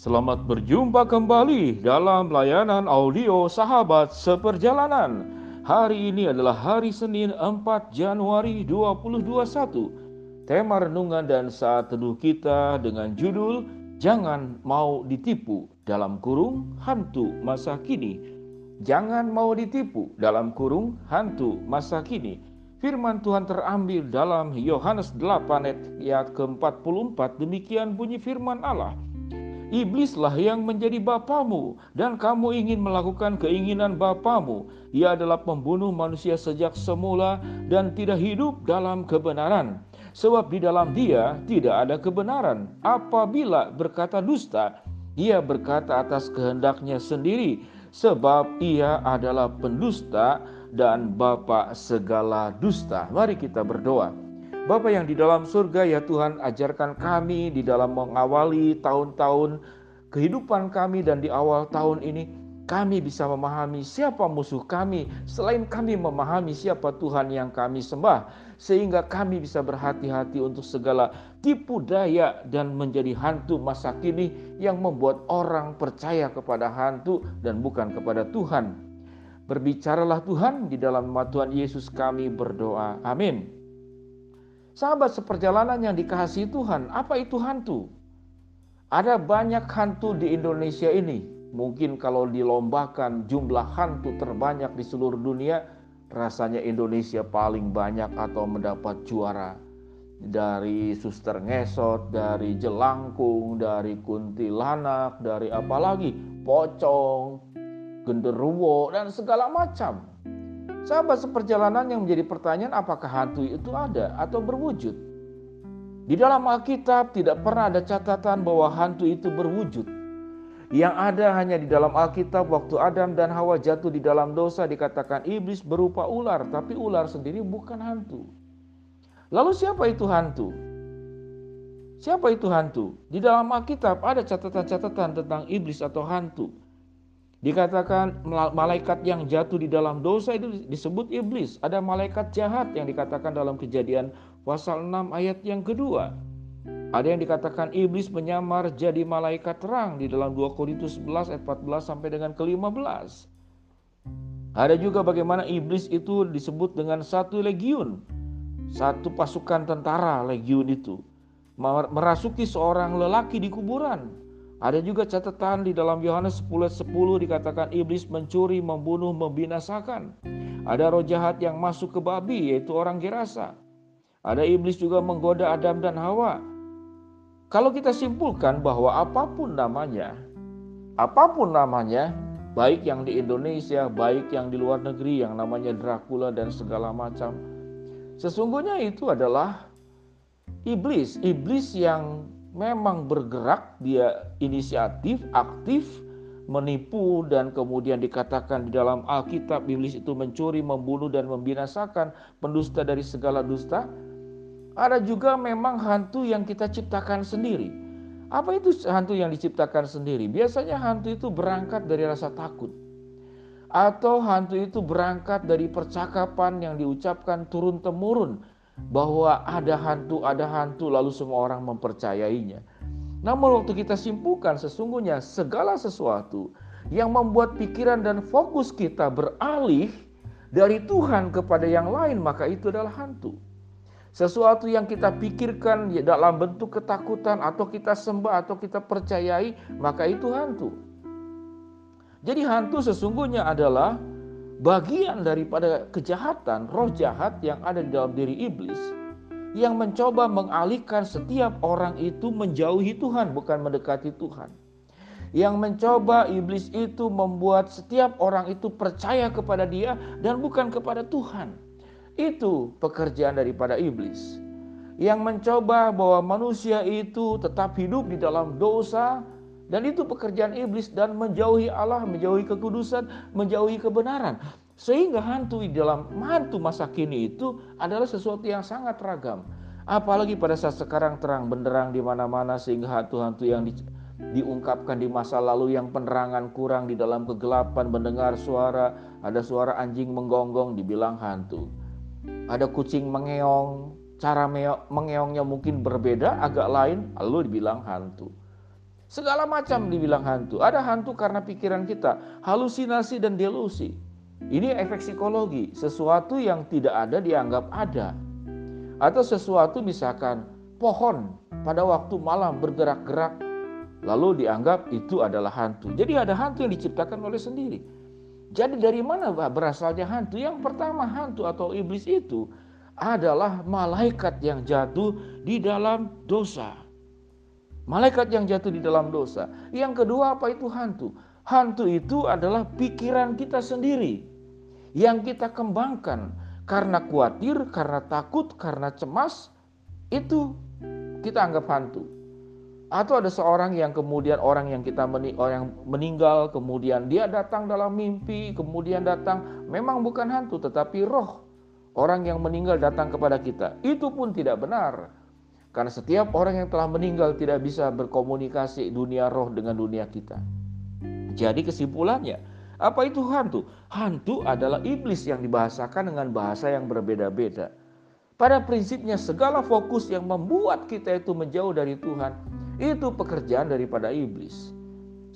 Selamat berjumpa kembali dalam layanan audio Sahabat Seperjalanan. Hari ini adalah hari Senin 4 Januari 2021. Tema renungan dan saat teduh kita dengan judul Jangan mau ditipu dalam kurung hantu masa kini. Jangan mau ditipu dalam kurung hantu masa kini. Firman Tuhan terambil dalam Yohanes 8 ayat ke-44 demikian bunyi firman Allah. Iblislah yang menjadi bapamu dan kamu ingin melakukan keinginan bapamu. Ia adalah pembunuh manusia sejak semula dan tidak hidup dalam kebenaran. Sebab di dalam dia tidak ada kebenaran. Apabila berkata dusta, ia berkata atas kehendaknya sendiri. Sebab ia adalah pendusta dan bapa segala dusta. Mari kita berdoa. Bapa yang di dalam surga ya Tuhan ajarkan kami di dalam mengawali tahun-tahun kehidupan kami dan di awal tahun ini kami bisa memahami siapa musuh kami selain kami memahami siapa Tuhan yang kami sembah sehingga kami bisa berhati-hati untuk segala tipu daya dan menjadi hantu masa kini yang membuat orang percaya kepada hantu dan bukan kepada Tuhan. Berbicaralah Tuhan di dalam nama Tuhan Yesus kami berdoa. Amin. Sahabat seperjalanan yang dikasihi Tuhan, apa itu hantu? Ada banyak hantu di Indonesia ini. Mungkin kalau dilombakan jumlah hantu terbanyak di seluruh dunia, rasanya Indonesia paling banyak atau mendapat juara. Dari suster ngesot, dari jelangkung, dari kuntilanak, dari apalagi pocong, genderuwo, dan segala macam. Sahabat seperjalanan yang menjadi pertanyaan apakah hantu itu ada atau berwujud? Di dalam Alkitab tidak pernah ada catatan bahwa hantu itu berwujud. Yang ada hanya di dalam Alkitab waktu Adam dan Hawa jatuh di dalam dosa dikatakan iblis berupa ular, tapi ular sendiri bukan hantu. Lalu siapa itu hantu? Siapa itu hantu? Di dalam Alkitab ada catatan-catatan tentang iblis atau hantu. Dikatakan malaikat yang jatuh di dalam dosa itu disebut iblis. Ada malaikat jahat yang dikatakan dalam kejadian pasal 6 ayat yang kedua. Ada yang dikatakan iblis menyamar jadi malaikat terang di dalam 2 Korintus 11 ayat 14 sampai dengan ke-15. Ada juga bagaimana iblis itu disebut dengan satu legiun. Satu pasukan tentara legiun itu. Merasuki seorang lelaki di kuburan ada juga catatan di dalam Yohanes 10 10 dikatakan iblis mencuri, membunuh, membinasakan. Ada roh jahat yang masuk ke babi yaitu orang Gerasa. Ada iblis juga menggoda Adam dan Hawa. Kalau kita simpulkan bahwa apa pun namanya, apa pun namanya, baik yang di Indonesia, baik yang di luar negeri yang namanya Dracula dan segala macam, sesungguhnya itu adalah iblis, iblis yang memang bergerak, dia inisiatif, aktif, menipu dan kemudian dikatakan di dalam Alkitab iblis itu mencuri, membunuh dan membinasakan pendusta dari segala dusta. Ada juga memang hantu yang kita ciptakan sendiri. Apa itu hantu yang diciptakan sendiri? Biasanya hantu itu berangkat dari rasa takut. Atau hantu itu berangkat dari percakapan yang diucapkan turun-temurun bahwa ada hantu, ada hantu, lalu semua orang mempercayainya. Namun, waktu kita simpulkan, sesungguhnya segala sesuatu yang membuat pikiran dan fokus kita beralih dari Tuhan kepada yang lain, maka itu adalah hantu. Sesuatu yang kita pikirkan ya dalam bentuk ketakutan, atau kita sembah, atau kita percayai, maka itu hantu. Jadi, hantu sesungguhnya adalah bagian daripada kejahatan, roh jahat yang ada di dalam diri iblis yang mencoba mengalihkan setiap orang itu menjauhi Tuhan, bukan mendekati Tuhan. Yang mencoba iblis itu membuat setiap orang itu percaya kepada dia dan bukan kepada Tuhan. Itu pekerjaan daripada iblis. Yang mencoba bahwa manusia itu tetap hidup di dalam dosa, dan itu pekerjaan iblis dan menjauhi Allah, menjauhi kekudusan, menjauhi kebenaran. Sehingga hantu di dalam hantu masa kini itu adalah sesuatu yang sangat ragam. Apalagi pada saat sekarang terang benderang di mana-mana sehingga hantu-hantu yang di, diungkapkan di masa lalu yang penerangan kurang di dalam kegelapan mendengar suara, ada suara anjing menggonggong dibilang hantu. Ada kucing mengeong, cara mengeongnya mungkin berbeda, agak lain, lalu dibilang hantu. Segala macam dibilang hantu. Ada hantu karena pikiran kita, halusinasi dan delusi. Ini efek psikologi, sesuatu yang tidak ada dianggap ada. Atau sesuatu misalkan pohon pada waktu malam bergerak-gerak lalu dianggap itu adalah hantu. Jadi ada hantu yang diciptakan oleh sendiri. Jadi dari mana berasalnya hantu? Yang pertama hantu atau iblis itu adalah malaikat yang jatuh di dalam dosa. Malaikat yang jatuh di dalam dosa. Yang kedua apa itu hantu? Hantu itu adalah pikiran kita sendiri yang kita kembangkan karena khawatir, karena takut, karena cemas, itu kita anggap hantu. Atau ada seorang yang kemudian orang yang kita meni orang meninggal, kemudian dia datang dalam mimpi, kemudian datang memang bukan hantu tetapi roh. Orang yang meninggal datang kepada kita. Itu pun tidak benar. Karena setiap orang yang telah meninggal tidak bisa berkomunikasi dunia roh dengan dunia kita. Jadi kesimpulannya, apa itu hantu? Hantu adalah iblis yang dibahasakan dengan bahasa yang berbeda-beda. Pada prinsipnya segala fokus yang membuat kita itu menjauh dari Tuhan itu pekerjaan daripada iblis.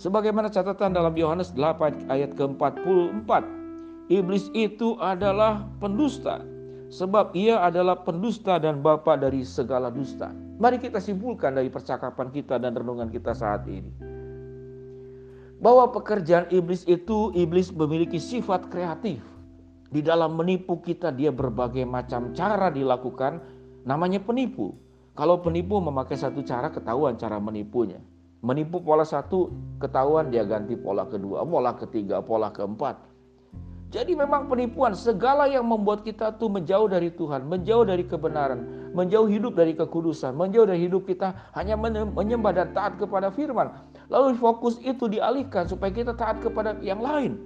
Sebagaimana catatan dalam Yohanes 8 ayat ke-44, iblis itu adalah pendusta sebab ia adalah pendusta dan bapa dari segala dusta. Mari kita simpulkan dari percakapan kita dan renungan kita saat ini bahwa pekerjaan iblis itu iblis memiliki sifat kreatif. Di dalam menipu kita dia berbagai macam cara dilakukan namanya penipu. Kalau penipu memakai satu cara ketahuan cara menipunya. Menipu pola satu ketahuan dia ganti pola kedua, pola ketiga, pola keempat. Jadi memang penipuan segala yang membuat kita tuh menjauh dari Tuhan, menjauh dari kebenaran, menjauh hidup dari kekudusan, menjauh dari hidup kita hanya menyembah dan taat kepada firman. Lalu fokus itu dialihkan supaya kita taat kepada yang lain.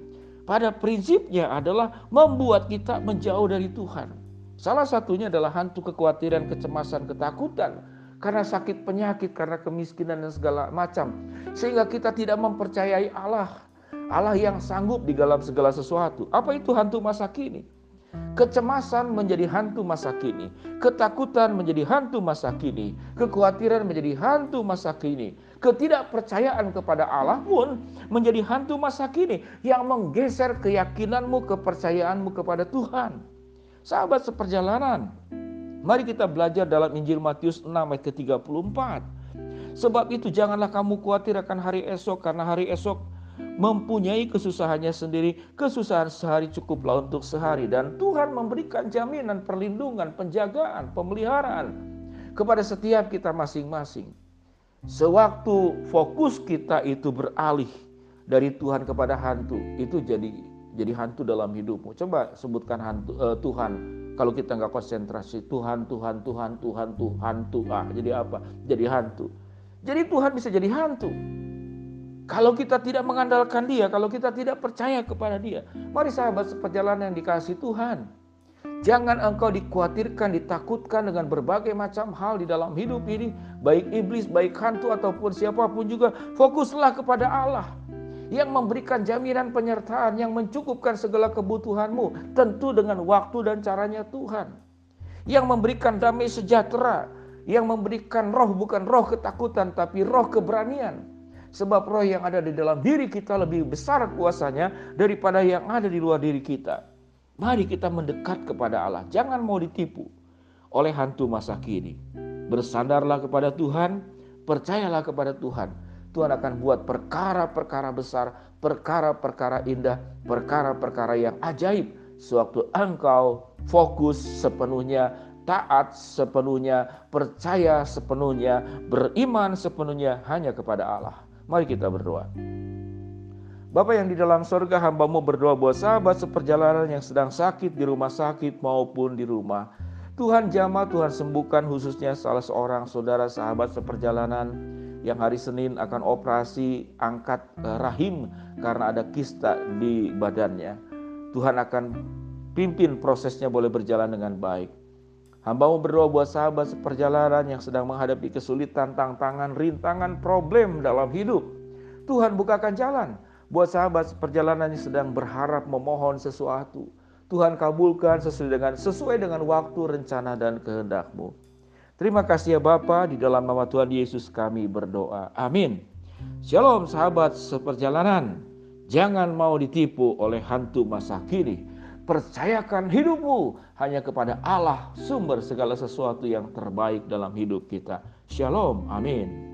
Pada prinsipnya adalah membuat kita menjauh dari Tuhan. Salah satunya adalah hantu kekhawatiran, kecemasan, ketakutan karena sakit penyakit, karena kemiskinan dan segala macam. Sehingga kita tidak mempercayai Allah. Allah yang sanggup di dalam segala sesuatu. Apa itu hantu masa kini? Kecemasan menjadi hantu masa kini, ketakutan menjadi hantu masa kini, kekhawatiran menjadi hantu masa kini, ketidakpercayaan kepada Allah pun menjadi hantu masa kini yang menggeser keyakinanmu, kepercayaanmu kepada Tuhan. Sahabat seperjalanan, mari kita belajar dalam Injil Matius 6 ayat ke-34. Sebab itu janganlah kamu khawatir akan hari esok karena hari esok mempunyai kesusahannya sendiri, kesusahan sehari cukuplah untuk sehari dan Tuhan memberikan jaminan perlindungan, penjagaan, pemeliharaan kepada setiap kita masing-masing. Sewaktu fokus kita itu beralih dari Tuhan kepada hantu, itu jadi jadi hantu dalam hidupmu. Coba sebutkan hantu uh, Tuhan. Kalau kita nggak konsentrasi Tuhan, Tuhan, Tuhan, Tuhan, Tuhan, hantu. Ah, jadi apa? Jadi hantu. Jadi Tuhan bisa jadi hantu. Kalau kita tidak mengandalkan Dia, kalau kita tidak percaya kepada Dia, mari sahabat seperjalanan yang dikasih Tuhan, Jangan engkau dikhawatirkan, ditakutkan dengan berbagai macam hal di dalam hidup ini, baik iblis, baik hantu ataupun siapa pun juga. Fokuslah kepada Allah yang memberikan jaminan penyertaan yang mencukupkan segala kebutuhanmu, tentu dengan waktu dan caranya Tuhan. Yang memberikan damai sejahtera, yang memberikan roh bukan roh ketakutan tapi roh keberanian. Sebab roh yang ada di dalam diri kita lebih besar kuasanya daripada yang ada di luar diri kita. Mari kita mendekat kepada Allah. Jangan mau ditipu oleh hantu masa kini. Bersandarlah kepada Tuhan, percayalah kepada Tuhan. Tuhan akan buat perkara-perkara besar, perkara-perkara indah, perkara-perkara yang ajaib sewaktu engkau fokus sepenuhnya, taat sepenuhnya, percaya sepenuhnya, beriman sepenuhnya hanya kepada Allah. Mari kita berdoa. Bapak yang di dalam sorga hambamu berdoa buat sahabat seperjalanan yang sedang sakit di rumah sakit maupun di rumah. Tuhan jamah, Tuhan sembuhkan khususnya salah seorang saudara sahabat seperjalanan yang hari Senin akan operasi angkat eh, rahim karena ada kista di badannya. Tuhan akan pimpin prosesnya boleh berjalan dengan baik. Hambamu berdoa buat sahabat seperjalanan yang sedang menghadapi kesulitan, tantangan, rintangan, problem dalam hidup. Tuhan bukakan jalan Buat sahabat perjalanan yang sedang berharap memohon sesuatu, Tuhan kabulkan sesuai dengan sesuai dengan waktu, rencana dan kehendakmu. Terima kasih ya Bapa, di dalam nama Tuhan Yesus kami berdoa. Amin. Shalom sahabat seperjalanan. Jangan mau ditipu oleh hantu masa kini. Percayakan hidupmu hanya kepada Allah, sumber segala sesuatu yang terbaik dalam hidup kita. Shalom, amin.